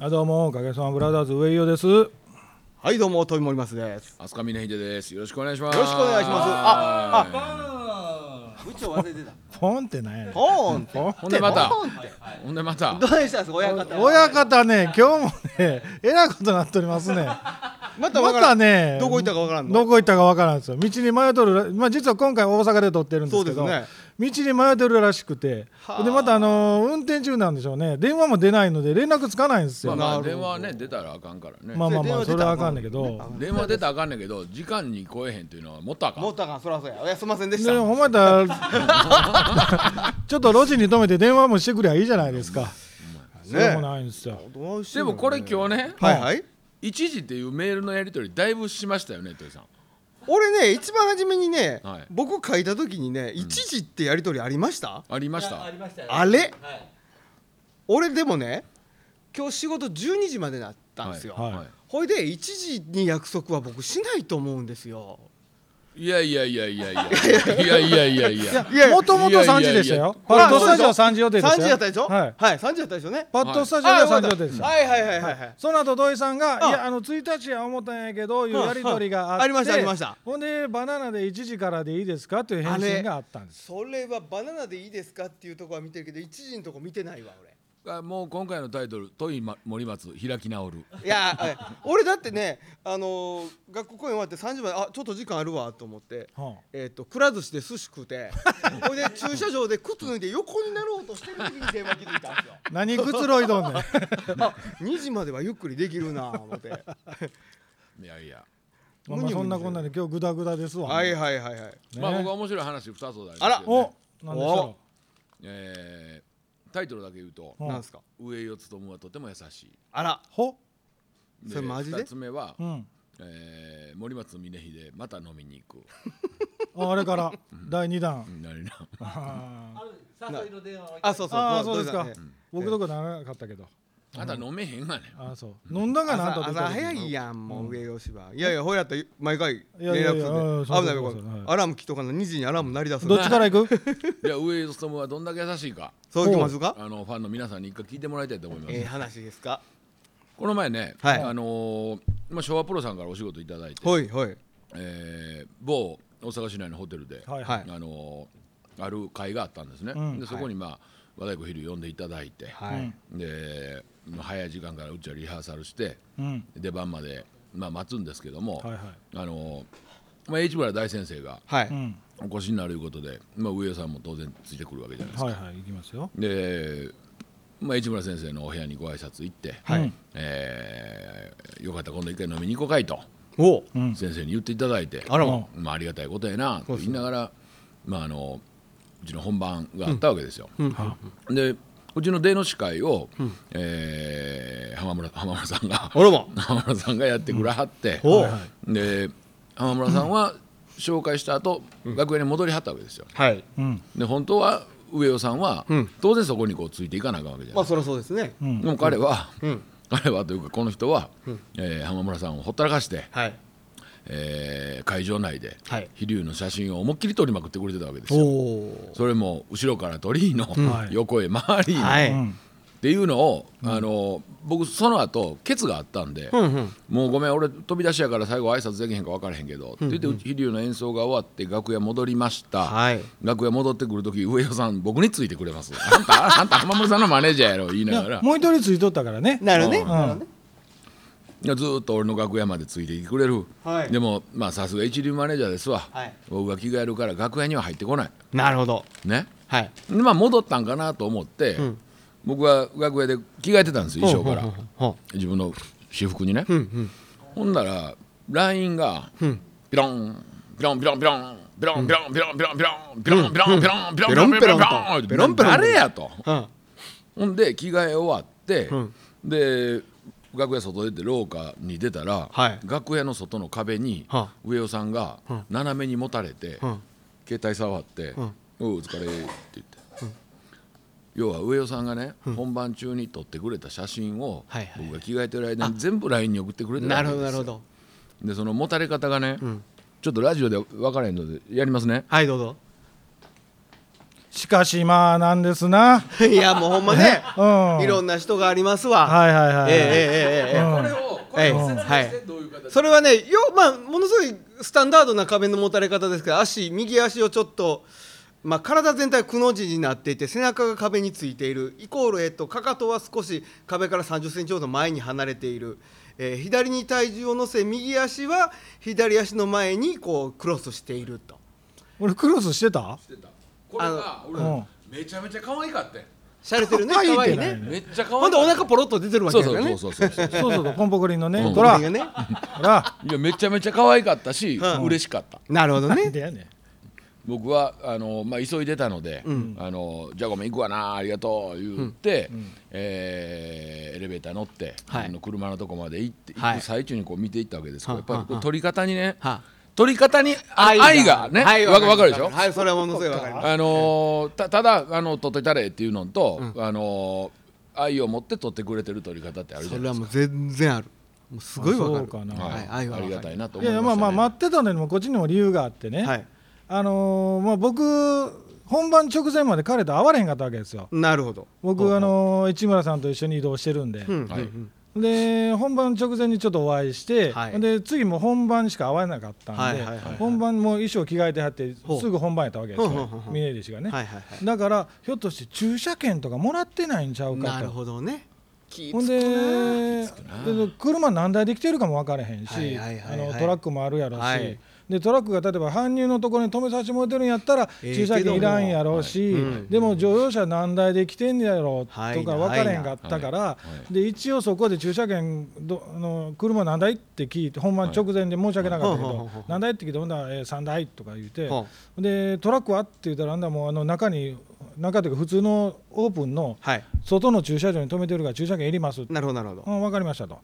あどうもおかげさまブラザーズ上井尾です。はいどうも富森松です。飛鳥峰秀です。よろしくお願いします。よろしくお願いします。ああ、部長忘れてた。ポンってなんやねんポーンって。ほんでまた。ポーンって。ほんでまた。ど。うでしたんですか？親方親方ね今日もねえらいことなっておりますね。ままたねどこ行ったかわからんの？どこ行ったかわからんですよ。道に迷っとるらまあ実は今回大阪で撮ってるんですけど。そうですね道に迷ってるらしくて。はあ。でまたあのー運転中なんでしょうね。電話も出ないので連絡つかないんですよ、まあまあ電話ね出たらあかんからね。まあまあまあ電話出たらそれはあかんねんけど。電話出たらあかんねんけど時間に来えへんっていうのはもっとあかん。もっとあかん。そらそうや。おやすみませんでした。でほんまやったら ちょっと路地に止めて電話もしてくりゃいいじゃないですか、そうもないんですよ。でもこれ今日ね、はいはい。一時っていうメールのやり取りだいぶしましたよね、トイさん。俺ね一番初めにねはい。僕書いた時にね一時ってやり取りありました？ありました？ありましたよあれ？はい。俺でもね今日仕事12時までなったんですよ。はい。はい。ほいで1時に約束は僕しないと思うんですよいやいやいやいやいや。いやいやいやいや。もともと3時でしたよ。パッドスタジオは3時予定ですよ。3時だったでしょ？はい。3時やったでしょね。パッドスタジオでは3時予定ですはいはいはいはいその後土井さんが「いやあの1日は思ったんやけど」いうやり取りがあありましたありました。ほんで「バナナで1時からでいいですか?」という返信があったんです。それは「バナナでいいですか?」っていうとこは見てるけど1時のとこ見てないわ俺。もう今回のタイトル、トイ森松開き直る。俺いやえ俺だってねあのー学校公演終わって3時まであちょっと時間あるわと思ってはえっとくら寿司で寿司食うて ほいで駐車場で靴脱いで横になろうとしてる時に電話気づいたんですよ。あ 何くつろいどんねん。あ2時まではゆっくりできるなぁ思って。いやいや。まあまあそんなこんなで今日グダグダですわ、はいはいはいはい。ねまあ僕は面白い話2つありますけあら。おなんでしょえータイトルだけ言うとうん。なんですか「上与勉はとても優しい。あら。うほ」それマジで？2つ目は、うん。えー森松峰秀また飲みに行く。ああれから第2弾。うんあある。誘いの電話をあそうそう。あーそうですか。僕とこならなかったけどあん。た飲めへんがね。ああそう。飲んだかなと朝朝早いやんもう上吉は、いやいやほやったら毎回い連やする危ないよそうそうはいアラーム切っとかな2時にアラーム鳴り出すどっちから行く？いや上与勉はどんだけ優しいか。そういきますか？あのファンの皆さんに一回聞いてもらいたいと思います、ええ話ですか？この前ね、はい。あのーまあ、昭和プロさんからお仕事いただいて、ほいほい。えー某大阪市内のホテルで、あのーある会があったんですね、うん。でそこにまあ和太鼓昼呼んでいただいて、はい、でまあ早い時間からうちはリハーサルしてうん。出番まで、まあ、待つんですけども、はいはい。あのまあ、H 村大先生がお越しになるいうことで、まあ、上与さんも当然ついてくるわけじゃないですか。はいはい行きますよ。で、まあ、H 村先生のお部屋にご挨拶行って、はい。えーよかったら今度一回飲みに行こうかいとお。うん。先生に言っていただいて、あらままあ、ありがたいことやなと言いながら、まあ、あのうちの本番があったわけですよ。うん。でうちの出の司会を、えー浜村浜村さんが 浜村さんがやってくれはって、おはいはい。で浜村さんは紹介した後、楽屋に戻りはったわけですよ。はい。うん。で本当は上尾さんは、うん。当然そこにこうついていかなあかんわけじゃない。まあそりゃそうですね。うん。でも彼は、うん。彼はというかこの人は、えー浜村さんをほったらかして、はいえー会場内で、はい。飛龍の写真を思いっきり撮りまくってくれてたわけですよ。おそれも後ろから鳥居のはい。横へ回り、はい。うん。っていうのを、あの僕その後ケツがあったんで、うんうん。もうごめん俺飛び出しやから最後挨拶できへんか分からへんけど、って言って飛龍の演奏が終わって楽屋戻りました、はい。楽屋戻ってくる時上尾さん僕についてくれます。あんたあんた浜村さんのマネージャーやろ言いいながら。やもう一人ついとったからね。なるね。うん。なるねずーっと俺の楽屋までついてきてくれる、はい。でもまあさすが一流マネージャーですわ、はい。僕が着替えるから楽屋には入ってこない。なるほど。ね？はい。でまあ戻ったんかなと思って、ん。僕は楽屋で着替えてたんですよ衣装から、自分の私服にね、ううんうん。ほんなら LINE がうん。ピロンピロンピロンピロンピロンピロンピロンピロンピロンピロンピロンピロンピロンピロンピロンピロンピロンペロンペロン誰やと。うん。ほんで着替え終わって、うん。で楽屋外出て廊下に出たら、はい。楽屋の外の壁には上尾さんがうん斜めに持たれて、うん携帯触ってうん「お疲れ」って言って、要は上尾さんがね、本番中に撮ってくれた写真を、僕が着替えてる間に全部 LINE に送ってくれてたなわけですよ。るほどなるほど。でその持たれ方がね、ん。ちょっとラジオで分からへんのでやりますね。はいどうぞしかしまあなんですな。いやもうほんまね、うん、いろんな人がありますわ。はいはいはい、え、え、え、え、い、はい、それはねよまあものすごいスタンダードな壁の持たれ方ですけど足右足をちょっとまあ、体全体くの字になっていて背中が壁についている。イコール、えっと、かかとは少し壁から3 0センチほど前に離れている、えー、左に体重を乗せ右足は左足の前にこうクロスしていると。俺クロスしてた？してた。これが俺うん。めちゃめちゃ可愛かったよしゃれてるね可愛い可愛いってないね。めっちゃ可愛ほんでおかった腹ポロッと出てるわけそうだよね。そうそうそうそうそう。そうそうポンポコリンのね、うん。ほら。これがね。ほら。いやめちゃめちゃ可愛かったし、うん。嬉しかった。なるほどね。でやね僕はあの、まあ、急いでたので、うん。あのじゃあごめん行くわなありがとう言って、えーエレベーター乗って、はい。あの車のとこまで行って、はい。行く最中にこう見ていったわけですけど、はやっぱりこうは取り方にね、は取り方にあ愛がね、はいわわかるでしょ、はいそれはものすごいわかります。あのーたただあの取っといたれっていうのと、あのー愛を持って取ってくれてる取り方ってあるじそゃないですか。れはもう全然ある。もうすごいわかる。な、はいはい愛はありがたいなといやい思いました、ね。やまあまあ待ってたのにもこっちにも理由があってね、はい。あのーまあ、僕本番直前まで彼と会われへんかったわけですよ。なるほど。僕あのー市村さんと一緒に移動してるんで、うん。はい。うんで本番直前にちょっとお会いして、はい。で次も本番しか会わなかったんで、はいはいはい本番も衣装着替えてはってすぐ本番やったわけですよ峰岸がね、はいはいはい。だからひょっとして駐車券とかもらってないんちゃうかと。なるほどね。気ほんでで車何台で来てるかも分からへんし、はいはいはいはい。あのトラックもあるやろし、はいでトラックが例えば搬入のところに止めさせてもらってるんやったらええ駐車券いらんやろうし、でも乗用車何台で来てんやろうはい。とか分からへんかったから、はい。で一応そこで駐車券どあの車何台って聞いて本番直前で申し訳なかったけど、何台って聞いてほんなら、えー、3台とか言って、ほでトラックはって言ったらあんだもうあの中に中というか普通のオープンのはい。外の駐車場に止めてるから駐車券いりますなるほどなるほど。うん、分かりましたと。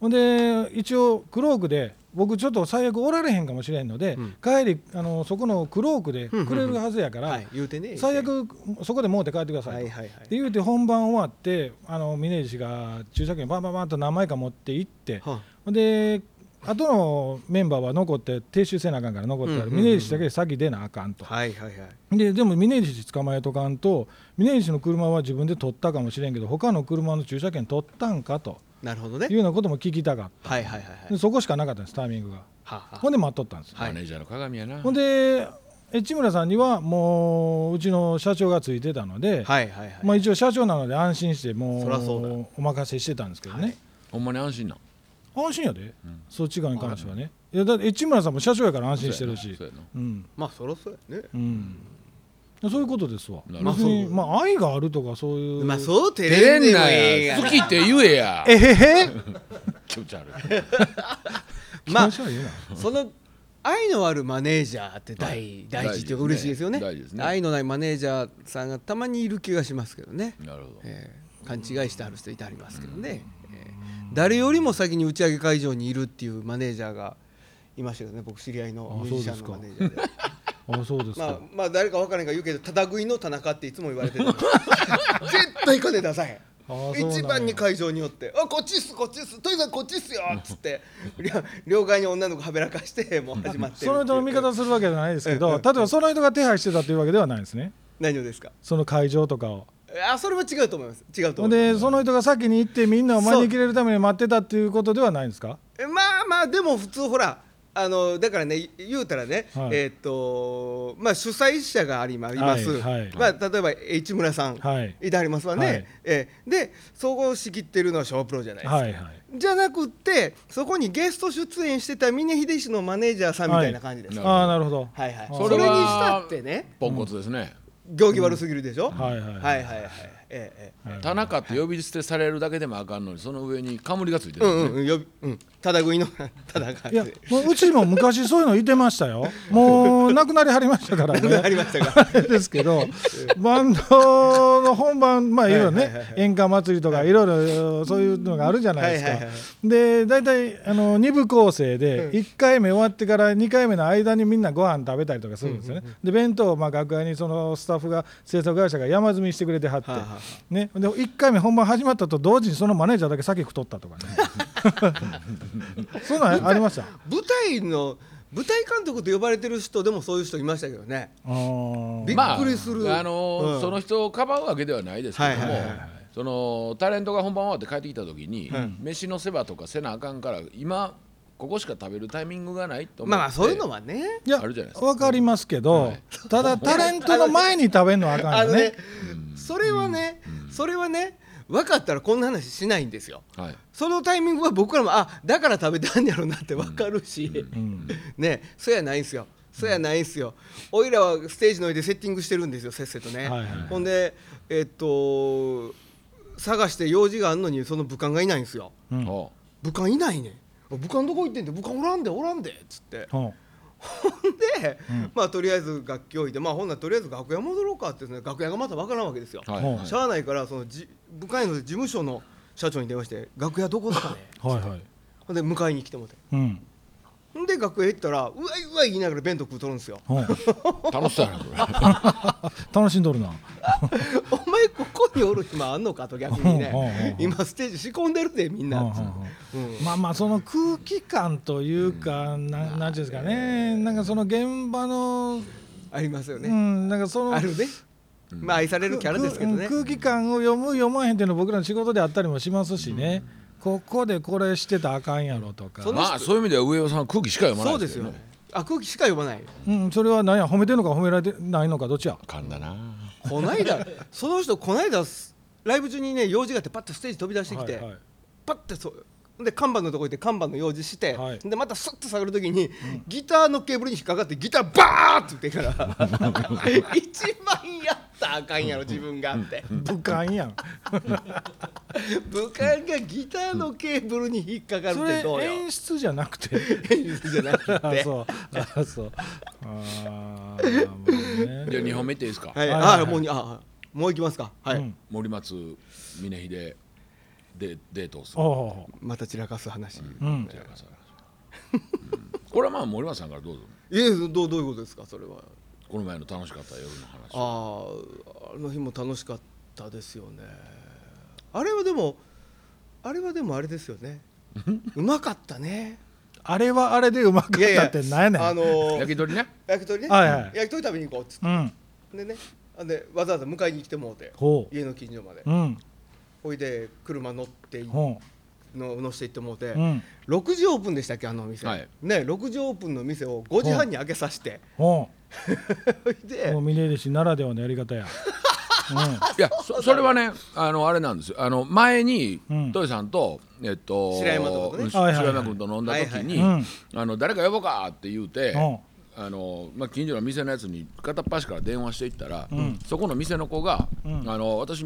ほんで一応クロークで僕ちょっと最悪おられへんかもしれんので、うん。帰りあのそこのクロークでくれるはずやから、はい言うてね最悪そこでもうて帰ってくださいと。はいはいはい。で言うて本番終わってあの峰岸が駐車券バンバンバンと何枚か持って行ってはほんで後のメンバーは残って停止せなあかんから残って峰岸だけ先出なあかんと。はいはいはい。ででも峰岸捕まえとかんと峰岸の車は自分で取ったかもしれんけど他の車の駐車券取ったんかとなるほどね。いうようなことも聞きたかった。はいはいはいはい。でそこしかなかったんですタイミングが。ははほんで待っとったんです。よ、はい。マネージャーの鏡やな。ほんで市村さんにはもううちの社長がついてたので、はいはいはい。まあ、一応社長なので安心してもそらそうだうお任せしてたんですけどね、はい。ほんまに安心なん？安心やで、そっち側に関してはね。いやだって市村さんも社長やから安心してるし。そうやな。うん。まあそろそろやね。うんそういうことですわ。まあ愛があるとかそういう。まあそう照照れんなれんでもええ好きって言えや。えへへ。気持ち悪い。まあその愛のあるマネージャーって大大事っていうか嬉しいですよね。大事ですね。愛のないマネージャーさんがたまにいる気がしますけどね、なるほど。えー勘違いしてある人いてありますけどね、えー誰よりも先に打ち上げ会場にいるっていうマネージャーがいましたけどね僕知り合いのあミュージシャンのマネージャーであそうですか、まあまあ誰か分からんから言うけどただ食いの田中っていつも言われてる。絶対金出さへん。一番に会場によって「あこっちっすこっちっすトイさんこっちっすよ」っつって両両側に女の子はべらかしてもう始まってその人の味方するわけじゃないですけど例えばその人が手配してたというわけではないんですね。何をですか？その会場とかを。あそれは違うと思います。違うと思います。でその人が先に行ってみんなを招き入れるために待ってたっていうことではないんですか？えまあまあでも普通ほらあのだからね言うたらね、はい。えーっとまあ主催者があります、はいはい。まあ、例えば市村さん、はい。いてはりますわね、はい。えーで総合仕切ってるのはショープロじゃないですか、はいはい。じゃなくってそこにゲスト出演してた峰秀氏のマネージャーさんみたいな感じです、はいはいああなるほど。はいそそれにしたってねポンコツですね。行儀悪すぎるでしょ、はいはいはい。はいはいはいええ田中って呼び捨てされるだけでもあかんのにその上に冠がついてる。ね。んうんよびうん。ただ食いの ただがいやもううちも昔そういうのいてましたよ。もう亡くなりはりましたからあねりましたがあれですけどバンドの本番まあいろいろね演歌祭りとかい。ろいろそういうのがあるじゃないですか。はいはいはいで大体あの2部構成で1回目終わってから2回目の間にみんなご飯食べたりとかするんですよね。で弁当をまあ楽屋にそのスタッフが制作会社が山積みしてくれてはって。はあはあね。で1回目本番始まったと同時にそのマネージャーだけ先太ったとかね。そういうのありました。舞台の舞台監督と呼ばれてる人でもそういう人いましたけどね。びっくりする。まああのーうん。その人をかばうわけではないですけども、はい。はいはいはいそのタレントが本番終わって帰ってきた時に、うん。飯の世話とかせなあかんから今ここしか食べるタイミングがないと思ってまあまあそういうのはね。いやあるじゃないですか。わかりますけど、はい。ただタレントの前に食べるのはあかんよね。あのねそれはねそれはね分かったらこんな話しないんですよ。はい。そのタイミングは僕らもあだから食べたんやろうなって分かるし、うん。ねそやないんすよ。そやないんすよ。おいらはステージの上でセッティングしてるんですよせっせとね、はいはいほんでえっと探して用事があんのにその武漢がいないんですよ。うん。お武漢いないね。ん武漢どこ行ってんって武漢おらんでおらんでっつって。ほほんで、まあとりあえず楽器置いてまあほんならとりあえず楽屋戻ろうかって、ね、楽屋がまた分からんわけですよ、はい。はい。しゃあないからそのじ武漢の事務所の社長に電話して「楽屋どこですかね?うはいはい」ほんで迎えに来てもらって。うん。で楽屋行ったら「うわいうわい」言いながら弁当食うとるんですよ。楽しそうやなこれ。楽しんどるな におる暇あんのかと逆にね。今ステージ仕込んでるでみんな。ほうまあまあその空気感というか、なん、なんていうんですかね。なんかその現場の、ありますよね、うんなんかそのあるね、まあ愛されるキャラですけどね。く空気感を読む読まへんっていうのは僕らの仕事であったりもしますしね、ここでこれしてたらあかんやろとか。まあそういう意味では上尾さんは空気しか読まなそうですよいですよ。ねあ空気しか読まない。うん、それは何や褒めてるのか褒められてないのかどっちや。噛んだなこないだその人こないだライブ中にね用事があってパッとステージ飛び出してきて、はいはい。パッてそうで看板のとこ行って看板の用事して、はい。でまたスッと下がる時に、ギターのケーブルに引っかかってギターバーッって言ってから。一番やったらあかんやろ自分がって。武漢やん。武漢がギターのケーブルに引っかかるってどうよ。演出じゃなくて。じゃなくて。あそう。あそうあーもうね。じゃあ2本目いっていいですか、はい、はいはいあもうにあもう行きますか。はい、うん。森松峰秀でデートをする。おうまた散らかす話、うん。じゃあさうん。これはまあ森松さんからどうぞ。いえどうどういうことですか？それは。この前の楽しかった夜の話。あああの日も楽しかったですよね。あれはでもあれはでもあれですよね。うまかったねあれはあれでうまかったって何やねん。あのー焼き鳥ね。焼き鳥ね、はいはい。焼き鳥食べに行こうっつっうん。てでねあでわざわざ迎えに来てもうて。ほ家の近所まで。ううん。ほいで車乗っていほの乗せて行ってもうて、ううん。6時オープンでしたっけあのお店、はい。ね6時オープンの店を5時半に開けさせて。ほ ほいうで。もう峰岸ならではのやり方や。いやそそれはねあのあれなんですよ。あの前にうん。トイさんとえっと白山とね。君と飲んだ時に、はいはい。うん。あの誰か呼ぼうかって言うて、うん。あのまあ、近所の店のやつに片っ端から電話していったら、ん。そこの店の子が、うん。あの私、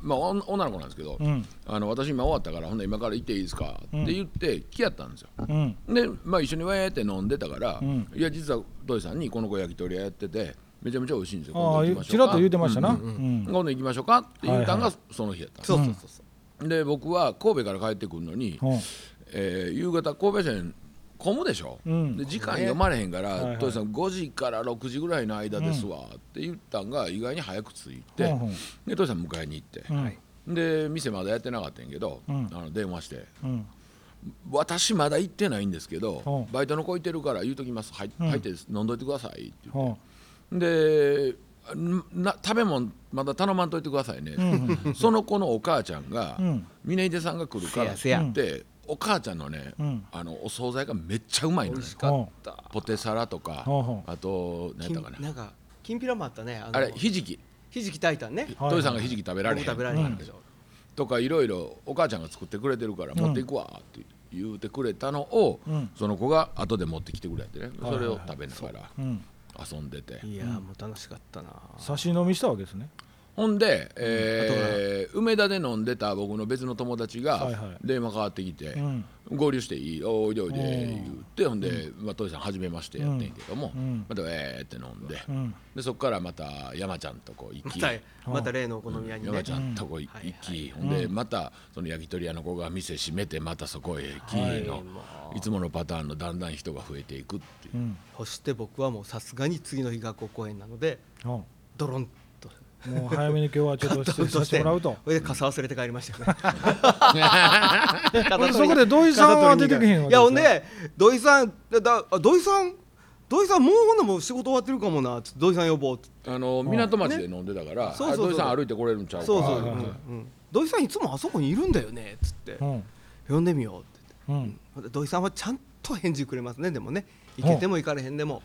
まあ、おん女の子なんですけど、うん。あの私今終わったからほんで今から行っていいですかって言って来やったんですよ。うん。で、まあ、一緒にウェーって飲んでたから、うん。いや実は土井さんにこの子焼き鳥屋やっててめちゃめちゃ美味しいんですよ。ああ今度行きましょうか。ちらっと言うてましたな。ううん。ん。今度行きましょうかって言ったんはがその日やったんですそうそうそうそうで僕は神戸から帰ってくるのに、えー夕方神戸線混むでしょ、うん。で時間読まれへんからはいはい「土井さん5時から6時ぐらいの間ですわ」って言ったんが意外に早く着いて、ほうほうで土井さん迎えに行って、うん。で店まだやってなかったんやけど、うん。あの電話して。うん「私まだ行ってないんですけど、バイトの子いてるから言うときます。入,、うん。入って飲んどいてください」って言って。ほでな食べ物まだ頼まんといてくださいね、その子のお母ちゃんが、うん。峰秀さんが来るからってせや言って、お母ちゃんのね、うん。あのお惣菜がめっちゃうまいのね美味しかった。ポテサラとかほうほう。あと何やったかな。なんかきんぴらもあったね。あれひじき。ひじき炊いたんね。はい土井さんがひじき食べられへん。僕食べられへん。でしょとかいろいろお母ちゃんが作ってくれてるから持っていくわって言うてくれたのを、うん。その子が後で持ってきてくれてね。はいそれを食べながら。ううん遊んでて、いやーもう楽しかったな。差し飲みしたわけですね。ほんで、えー梅田で飲んでた僕の別の友達がはいはい。電話かかってきて、うん合流していいおいでおいでうん言ってほんで、まあ、さん初めましてやってんけども、うん。またえーって飲んで、うん。でそこからまた山ちゃんとこ行き、またまた例のお好み屋にね。山ちゃんとこ行うんき、はい。ほんでまたその焼き鳥屋の子が店閉めてまたそこへ行きはい。の、い、つものパターンのだんだん人が増えていくっていう。う。ん。そして僕はもうさすがに次の日学校公演なのでほドロンともう早めに今日はちょっと失礼させてもらうと。それで傘忘れて帰りましたよね。ほんでそこで土井さんは出てけへんわけいやほんで土井さんだだあ土井さん土井さんもうほんなもう仕事終わってるかもなつって土井さん呼ぼうあの港町で飲んでたから、そうそうそう。あ土井さん歩いてこれるんちゃうか。そうそう、うん。うん。土井さんいつもあそこにいるんだよねっつって。うん。呼んでみようってうん。土井さんはちゃんと返事くれますね。でもね行けても行かれへんでも。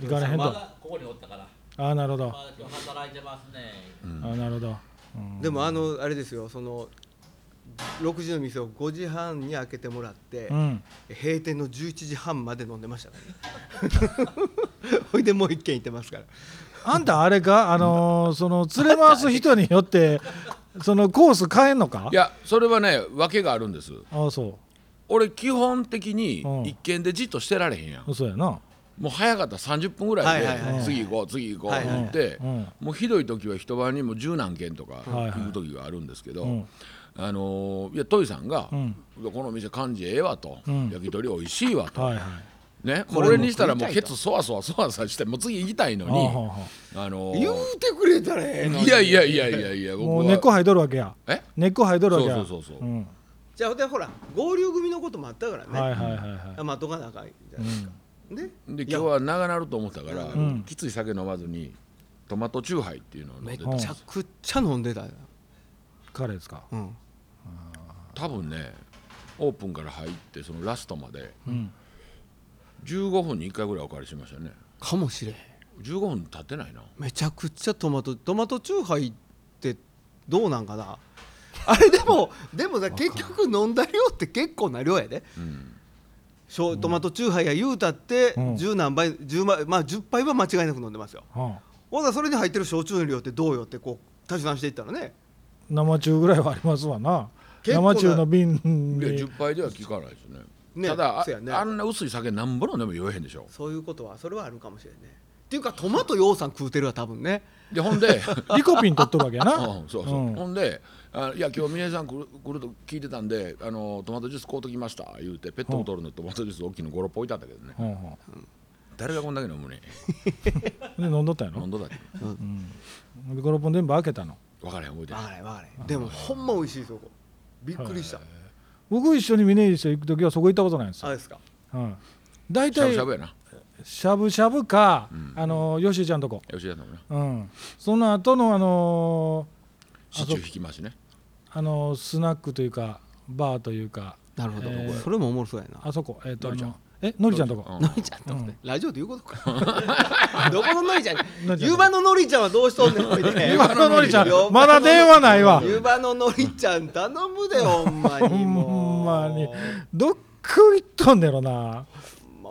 行かれへんと。まだここにおったからああなるほど。まだ今日働いてますね。ああなるほど。うん。でもあのあれですよ。その6時の店を5時半に開けてもらって、うん。閉店の11時半まで飲んでましたからね。ほいでもう一軒行ってますから。あんたあれか？あのーその連れ回す人によってそのコース変えんのか？いやそれはね訳があるんです。ああそ俺基本的にうん。一軒でじっとしてられへんやん。うそうやなもう早かった。ら30分ぐらいで、はいはいはい。次行こう次行こうってもうひどい時は一晩にも十何軒とか行く時があるんですけど、うん。あのーいやトイさんが、うん。この店感じええわと、うん。焼き鳥美味しいわと、はいはい。ね、これにしたらもうケツそわそわそわそわしてもう次行きたいのに、はあはあはあ。のー言うてくれたらええのに。いやいやいやいやいやあ僕は。もう根っこ生えとるわけや。え？根っこ生えとるわけや。そうそうそうそう。ん。じゃあほんでほら合流組のこともあったからね、はいはいはいはい。あ待っとかなあかんじゃないですか、でで今日は長なると思ったから、ん。きつい酒飲まずにトマトチューハイっていうのを飲んめでちゃくちゃ飲んでたよ、彼ですか？うん、多分ねオープンから入ってそのラストまでうん。15分に1回ぐらいお借りしましたね。かもしれへん。15分経ってないな。めちゃくちゃトマトトマトチューハイってどうなんかな？あれでもでもさ結局飲んだ量って結構な量やで、うトマトチューハイや言うたってうん。10何杯10杯まあ10杯は間違いなく飲んでますよ。はあほんならそれに入ってる焼酎の量ってどうよってこう足し算していったらね。生中ぐらいはありますわな。生中の瓶に。10杯では効かないですね。ねただね。あんな薄い酒なんぼ飲んでも酔えへんでしょ。そういうことはそれはあるかもしれんねっていうかトマトようさん食うてるわ多分ね。でほんで。リコピン取っとるわけやな。うん、そうそう、うん。ほんであ「いや今日峰井さん来る来ると聞いてたんであのトマトジュース買うときました」言うてペットボトルのトマトジュース大きいの56本置いてあったけどね。ほうほ誰がこんだけ飲むねう で飲んどったんやろ？飲んどだってで56本全部開けたの？分からへん覚えてない分かれ分かれでもほんま美味しいそこ。びっくりした。僕一緒に峰岸と行く時はそこ行ったことないんですよ、あれですか。はい、大しゃぶ体しゃぶやなしゃぶしゃぶか、あの吉井ちゃんとこ、吉田さんもなうん、その後のあのシチュー引きますね。あのスナックというかバーというか。なるほど、えーそれもおもろそうやな。あそこ。えっ、とあのりちゃん。のえのりちゃんとこ、うん。のりちゃんとこね、ラジオで言うことか。どこののりちゃん？のりちゃん湯葉ののりちゃんはどうしとんねんおいで。湯葉ののりちゃん。まだ電話ないわ。湯葉ののりちゃん頼むでほんまにもう。ほんまに。どっく行っとんねやろな。まあ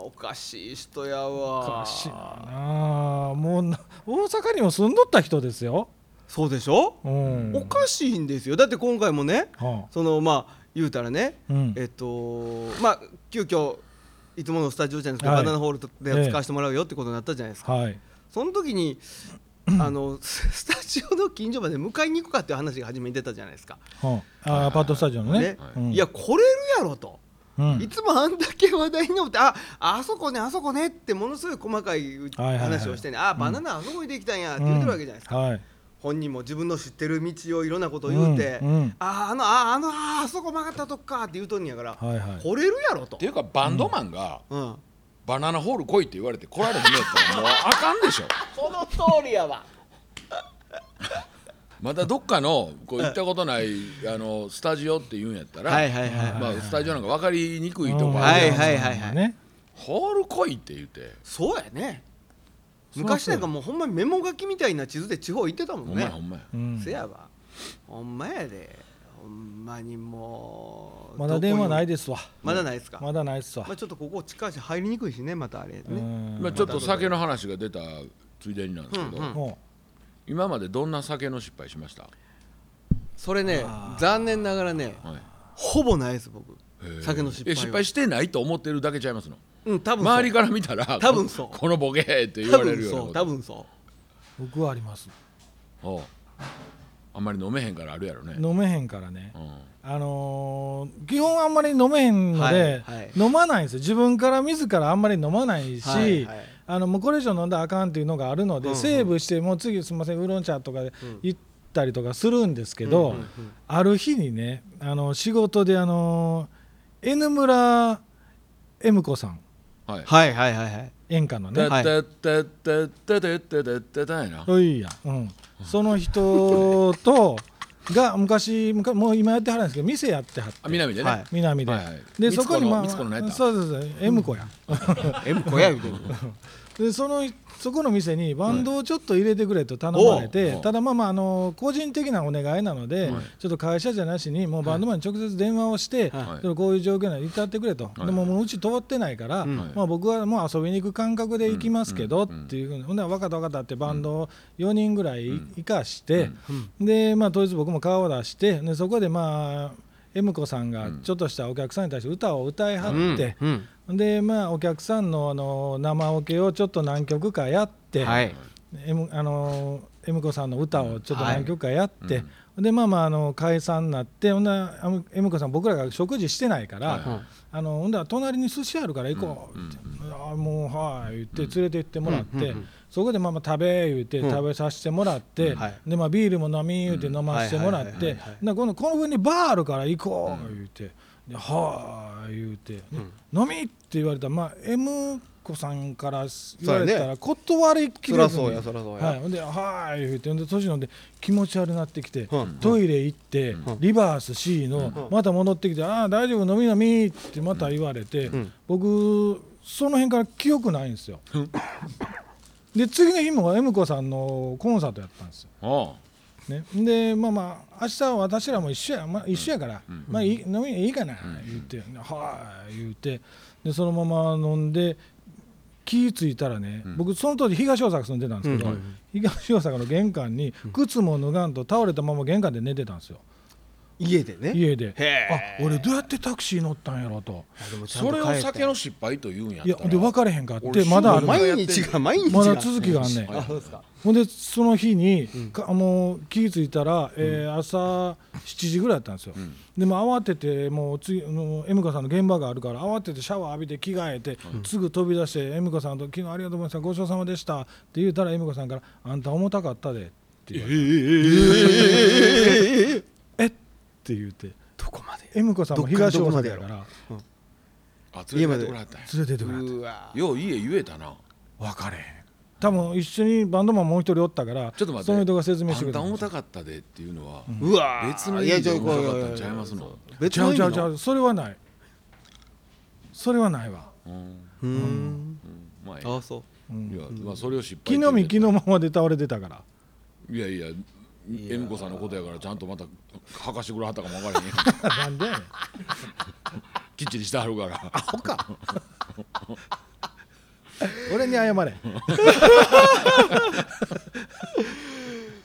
おかしい人やおわかしいなもうな大阪にも住んどった人ですよ、そうでしょ、うん、おかしいんですよ。だって今回もねはそのまあ言うたらね、あうん。えっとまあ急遽いつものスタジオじゃないですか、はい。バナナホールで使わせてもらうよってことになったじゃないですか、はい。その時に あのススタジオの近所まで迎えに行くかっていう話が初めに出たじゃないですか、はあ。あアパートスタジオのね。ね。うん。いや来れるやろと、うん。いつもあんだけ話題になってああそこねあそこねってものすごい細かいはいはいはい。話をしてね、あバナナあそこにできたんやって言ってるわけじゃないですか、はい。本人も自分の知ってる道をいろんなことを言うて、うん。うん。ああのああのああそこ曲がったとこかって言うとんやから、はい。はい来れるやろと。っていうかバンドマンがうん、バナナホール来いって言われて来られへんやったらもうあかんでしょ。その通りやわまたどっかのこう行ったことないあのスタジオって言うんやったら、はいはいはいまあ、スタジオなんか分かりにくいとこうんあるやんはいはいはいはいねホール来いって言って。そうやね。昔なんかもうほんまにメモ書きみたいな地図で地方行ってたもほんね。んまやほんまや。うんせやわ。ほんまやで。ほんまにもうまだ電話ないでですわ。まだないですか、ままだないっすわ。あ、ちょっとここ近いし入りにくいしねまたあれね。うん。まあ、ちょっと酒の話が出たついでになんですけど、今までどんな酒の失敗しました、それね残念ながらねはい。ほぼないです僕。酒の失敗失敗してないと思ってるだけちゃいますの？うん多分周りから見たら多分そう。ここのボケって言多われる分そうようなこと。多分そう。僕はあります。おう。あんまり飲めへんからあるやろね、飲めへんからね。うん。あのー基本あんまり飲めへんので、はいはい飲まないんですよ自分から自らあんまり飲まないし、はいはいああのもうこれ以上飲んだらあかんっていうのがあるので、うんうん。セーブしてもう次すみませんウーロン茶とかで行ったりとかするんですけど、うんうんうん。ある日にねあの仕事であの N 村 M 子さん。はい。はいはいはいはい。演歌のね。はい。いや、うん、その人とが昔昔もう今やってはるんですけど店やってはって。あ南でね、はい。南で、はいはい。でそこにまあそうそうそう M 子や。M 小屋言うてる でそのそこの店にバンドをちょっと入れてくれと頼まれて、おう。ただまあまああの個人的なお願いなので、はい。ちょっと会社じゃなしにもうバンドマンに直接電話をして、はい。こういう状況なので至ってくれと、はい。でももううち通ってないから、ん。まあ、僕はもう遊びに行く感覚で行きますけど、っていうふうにほんなら分かった分かったってバンドを4人ぐらい生かして、でまあ当日僕も顔を出してでそこでまあ M 子さんがちょっとしたお客さんに対して歌を歌いはって、うん。でまあお客さんのあの生オケをちょっと何曲かやって、はい。M, あの M 子さんの歌をちょっと何曲かやって、でまあまああの解散になってほんな M 子さん僕らが食事してないから、はい。あのほんだら隣に寿司あるから行こうって、あもうはい言って連れて行ってもらって、そこでまあまあ食べ言って食べさせてもらって、はい。でまあビールも飲み言うて飲ませてもらってこの上にバーあるから行こう言うて「ではーい」言うて、飲み?」って言われたらまあ M 子さんから言われたら断りきそれずに。はい、で「はーい」言うて。で年飲んで気持ち悪くなってきて、うん。トイレ行って、リバース C の、また戻ってきて「ああ大丈夫飲み飲み」ってまた言われて、ん。僕その辺から記憶ないんですよ。で次の日も M 子さんのコンサートやったんですよ。おうね、でまあまあ明日は私らも一緒や、まあ、一緒やから、まあいい飲みいいかな、言って「はい」言うて。でそのまま飲んで気ぃ付いたらね、僕その当時東大阪住んでたんですけど、うん。東大阪の玄関に靴も脱がんと倒れたまま玄関で寝てたんですよ家でね。家で。へあ俺どうやってタクシー乗ったんやろと。それを酒の失敗と言うんやったら。いやで分かれへんかって俺まだある。毎毎日が毎日が。まだ続きがあんねん。あそうですか。ほんでその日に、かもう気ぃ付いたら、えー朝7時ぐらいだったんですよ、でも慌ててもう次あの M 子さんの現場があるから慌ててシャワー浴びて着替えて、すぐ飛び出して M 子さんと「昨日ありがとうございました。ごちそうさまでした」って言うたら M 子さんから「あんた重たかったで」って言われて「えっ?」て言うて。どこまで M 子さんも東大どこまでやろ？阪やからあ連れてってくれはったんや。連れてってくれうわ。よう家言えたな。分かれへん。多分一緒にバンドマンもう一人おったからちょっと待って。その人が説明してくれたあんた重たかったでっていうのは、うわ別の意味で重たかったんちゃいますの？別ちゃうの意味の？ちゃうちゃうそれはない。それはないわ、うん。うーん。まああそう。うん。いやまあそれを失敗木の実木ののままで倒れてたから。いやいや恵美子さんのことやからちゃんとまたはかしてくれはったかも分からへんなんでやねん。きっちりしてはるから。俺に謝れ。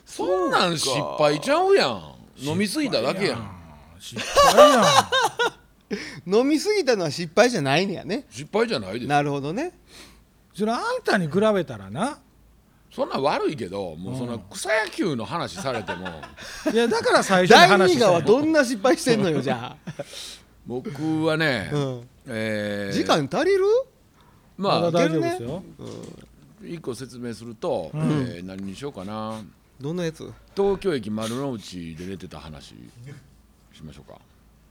そんなん失敗ちゃうやん。飲みすぎただけやん。失敗やん。飲みすぎたのは失敗じゃないんやね。失敗じゃないです。なるほどね。それあんたに比べたらなそんなん悪いけどもうそんな草野球の話されても。いやだから最初に第話した。やん二がはどんな失敗してんのよじゃ 僕はね、あ、うん、えー時間足りる？まあ大丈夫ですよ、一個説明すると、ん。えー何にしようかな。どんなやつ？東京駅丸の内で寝てた話しましょうか。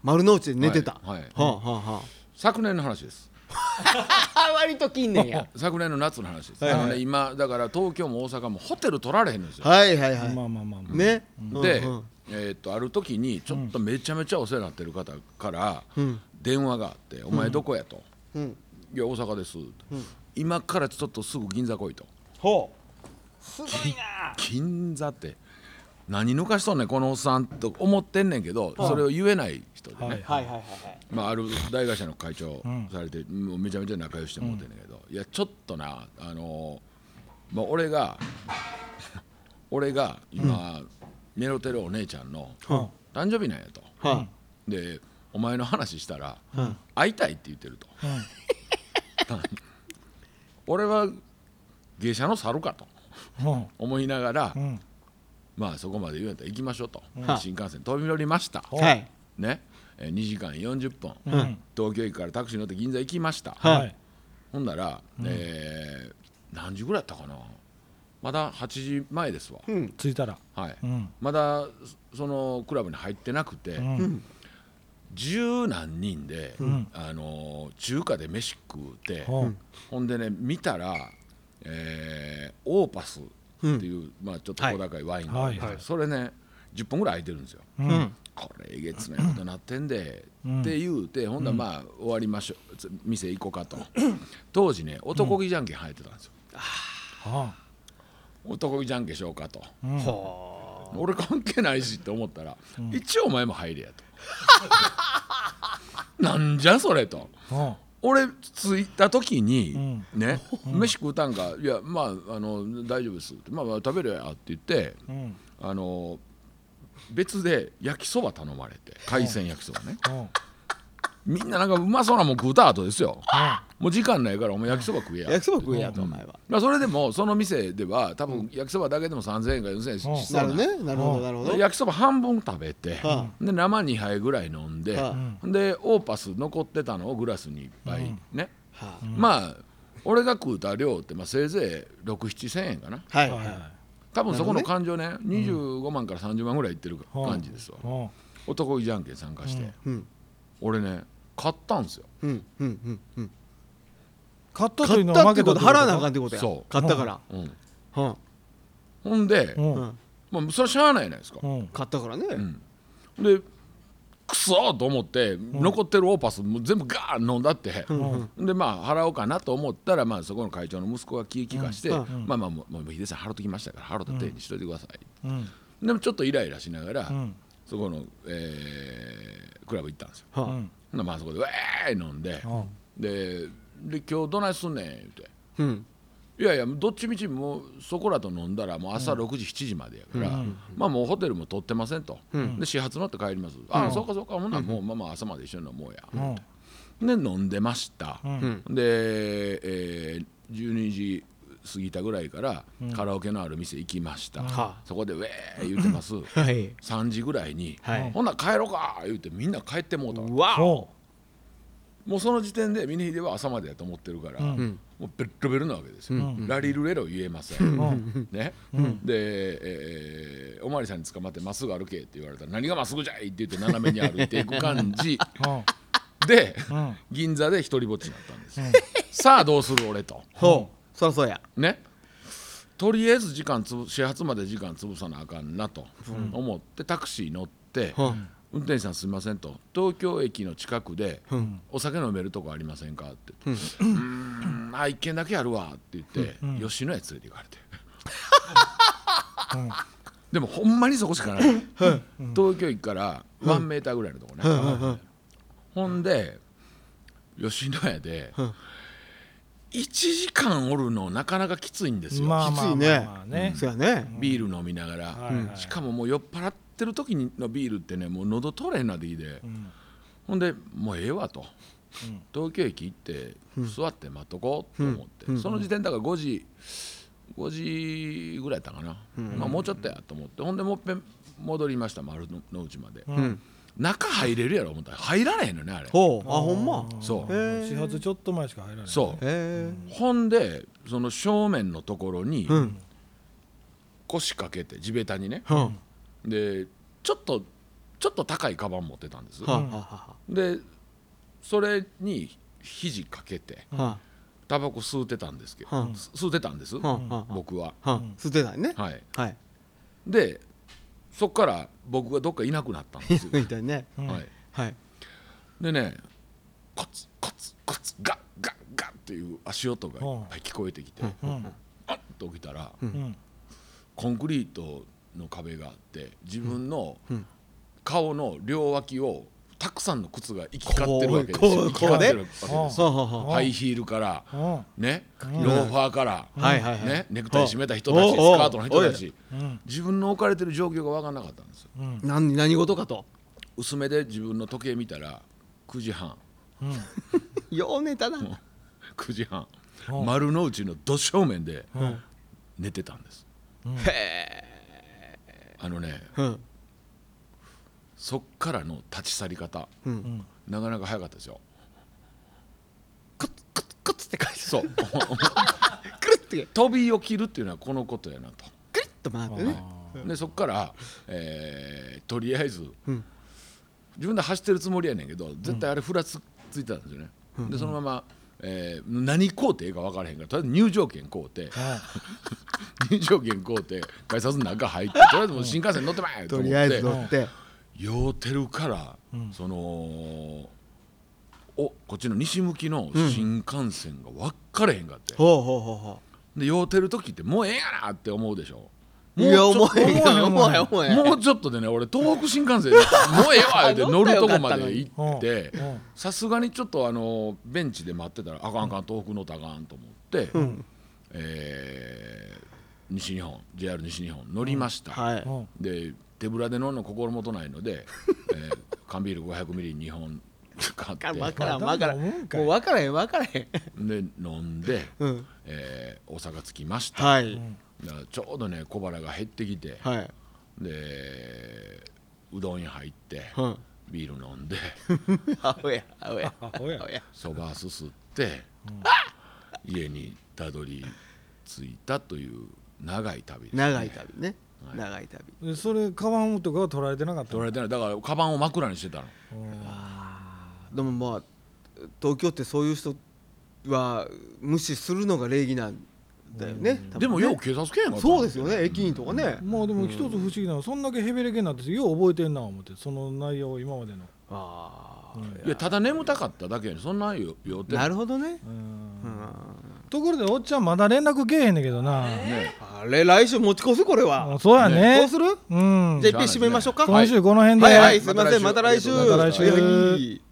丸の内で寝てた、はい。はい。はあはあは昨年の話です。あ 割と近年や。昨年の夏の話です、はいはい。あのね今だから東京も大阪もホテル取られへんんですよ、はいはいはい、まあまあまあまあ、ね、で、うんうん。えーっとある時にちょっとめちゃめちゃお世話になってる方からうん。電話があって「お前どこや?」と。うん「いや大阪です」今からちょっとすぐ銀座来い」と。ほう。すごいな「銀座って何抜かしとんねんこのおっさん」と思ってんねんけどそれを言えない人でね、はいはいはいはい。はいまあ、ある大会社の会長ん。されて、もうめちゃめちゃ仲良ししてもうてんねんけど、いやちょっとなあのまあ、俺が 俺が今、メロテるお姉ちゃんのは誕生日なんやと。はでお前の話したら、うん。会いたいって言ってると。あうん。俺は芸者の猿かとうん。思いながら、うんまあそこまで言うんやったら行きましょうと、うん。新幹線飛び乗りました、い。はい。ね、えー2時間40分、うん。東京駅からタクシー乗って銀座行きました、はい。ほんなら、えー何時ぐらいやったかな。まだ8時前ですわ、うん。着いたら。はい、うん。まだそのクラブに入ってなくて、うん。十何人で、ん。あの中華で飯食うて、うん。ほんでね見たら、えーオーパスっていう、まあ、ちょっと小高いワインがはい。はいそれね10本ぐらい空いてるんですよ。うん。これえげつないことなってんで、うん。って言うてほんだらまあ終わりましょう。つ店行こうかと。当時ね男気じゃんけん流行ってたんですよ、は男気じゃんけんしようかと。俺関係ないしって思ったら、一応お前も入れやと。なんじゃそれと。うん俺着いた時に、うん。ね、飯食うたんかいやまああの大丈夫ですってまあまあ食べるやって言ってうん。あの別で焼きそば頼まれて海鮮焼きそばね。うん。みんななんかうまそうなもん食うた後ですよもう時間ないからお前焼きそば食えや。焼きそば食えやとお前は。まあそれでもその店では多分焼きそばだけでも3000円か4000円しうん。しそうな。なるほどね。なるほどなるほど。で焼きそば半分食べて、はで生2杯ぐらい飲んで、はでオーパス残ってたのをグラスにいっぱいね、はまあ俺が食うた量ってまあせいぜい67000円かな。はいはい。はい。はい多分そこの感情ね25万から30万ぐらいいってる感じですわ、うん。男気じゃんけん参加して、うん。俺ね買ったんですよ。うん。うん。うん。うん買ったというのは負けたってこと？払わなあかんっってことや。そう。買ったから。うん、はほんで、うん。ん。まあ、それはしゃあないじゃないですか、うん。買ったからね。うん。でくそーと思って、残ってるオーパスもう全部ガーン飲んだって、でまあ払おうかなと思ったら、まあ、そこの会長の息子が気利かして、うん。まあまあもうもうヒデさん払っときましたから払った手にしといてください、うん。でもちょっとイライラしながら、うん。そこの、えークラブ行ったんですよ。はあうん。ほんならまあそこで「ウェーイ!」飲んで、うん。でで「今日どないすんねん」言うて。うん。いやいやどっちみちもうそこらと飲んだらもう朝6時、7時までやから、まあもうホテルも取ってませんと、で始発乗って帰ります、ああそうかそうか。ほんならもうまあまあ朝まで一緒に飲もうや、うん。で飲んでました、ん。で、えー12時過ぎたぐらいからカラオケのある店行きました、はあ。そこで「ウェーイ!」言うてます。はい。3時ぐらいに「はい。ほんなら帰ろうか!」言うてみんな帰ってもうたわもうその時点で峰秀は朝までやと思ってるから、ん。もうベッロベロなわけですよ、ラリルレロ言えません、ん。ね、で、えーおまわりさんに捕まってまっすぐ歩けって言われたら何がまっすぐじゃいって言って斜めに歩いていく感じ。ううん。で、うん。銀座で一人ぼっちになったんです、さあどうする俺と。ほう。そらそうや。ね。とりあえず時間つぶ始発まで時間潰さなあかんなと思ってタクシー乗って、う。ん運転手さんすみませんと。東京駅の近くでうん。お酒飲めるとこありませんかって。言って「うーん。あ一軒だけあるわ」って言って、吉野家連れて行かれて、でもほんまにそこしかない、東京駅からワンメーターぐらいのとこね、ほんで吉野家で1時間おるのなかなかきついんですよ、きついね。ビール飲みながら、しかももう酔っ払ってる時のビールってねもう喉取れへんなでいいで、ほんでもうええわと、東京駅行って座って待っとこうと思って、その時点だから5時5時ぐらいやったかな、まあ、もうちょっとやと思って。ほんでもう一遍戻りました丸のの内まで、ん。中入れるやろ思った。ら入られへんのねあれ。ほう。あほんま？そう。始発ちょっと前しか入らない。そう。へほんでその正面のところにうん。腰掛けて地べたにね。えはでちょっとちょっと高いカバン持ってたんです。でそれに肘かけてタバコ吸うてたんですけど、うんす吸うてたんです、僕はあ。は。あ。捨てないね。はい。はい。でそっから僕がどっかいなくなったんですよ、みたいね。はい、はい。でねコツコツコツガッガッガッっていう足音がいっぱい聞こえてきて、うん。あっと起きたら、うん。コンクリートの壁があって自分のん。顔の両脇をたくさんの靴が行き交ってるわけですよ。こう行き交ってるわけですよ。はあはあはハイヒールからうん。ねローファーからねネクタイ締めた人たちスカートの人たち。うん。自分の置かれてる状況が分からなかったんですよ。何何事かと？薄めで自分の時計見たら9時半。うん。よう寝たな。9時半。うん。丸の内のど正面でうん。寝てたんですあのねうん。そっからの立ち去り方ううん。んなかなか早かったですよ。クックックッって書いてそう。くるって。て飛びを切るっていうのはこのことやなと。クリッと回ってね。でそこから、えーとりあえず、ん。自分で走ってるつもりやねんけど絶対あれふらつついてたんですよね。でそのまま、えー何買うてええか分からへんからとりあえず入場券買うて 入場券買うて改札の中入って とりあえずもう新幹線乗ってまえと思っとりあえずて乗って。酔うてるから、そのおこっちの西向きの新幹線が分かれへんかって、ほうほうほうほで酔うてる時ってもうええやなって思うでしょ。ういやもうちょ思えへんやん思えへん思えへん思えへんもうちょっとでね俺東北新幹線もうええわって乗るとこまで行ってうんうんさすがにちょっとあのベンチで待ってたらあかんあかん東北乗ったらあかんと思って、えー西日本 JR 西日本乗りました、はい。うんで手ぶらで乗るの心もとないので、えー缶ビール500ミリ2本買って。分からんまあ分からんもう分からへん分からへん。で飲んで、うん。えー大阪着きました、はいちょうどね小腹が減ってきて、はい。でうどん屋入って、うん。ビール飲んで アホやアホや。アホや。アホや。そばすすって、家にたどり着いたという長い旅です、ね、長い旅ね。はい。長い旅。でそれカバンとかは取られてなかった取られてない。だからカバンを枕にしてたの。でもまあ東京ってそういう人は無視するのが礼儀なんだよね。でもよう警察犬やんかそうですよね。駅員とかね。まあでも一つ不思議なのはそんだけヘベレケになっててよう覚えてんな思ってその内容を今までの。あいやただ眠たかっただけやねんそんなよよってあなるほどね。うん。ところでおっちゃんまだ連絡けえへんねんけどな、ね。あれ来週持ち越すこれは。あそうやね。どうするうん。じゃあ一遍締めましょうか。今週この辺で、はいはい。すいません。ままた来週た来週。また来週。はい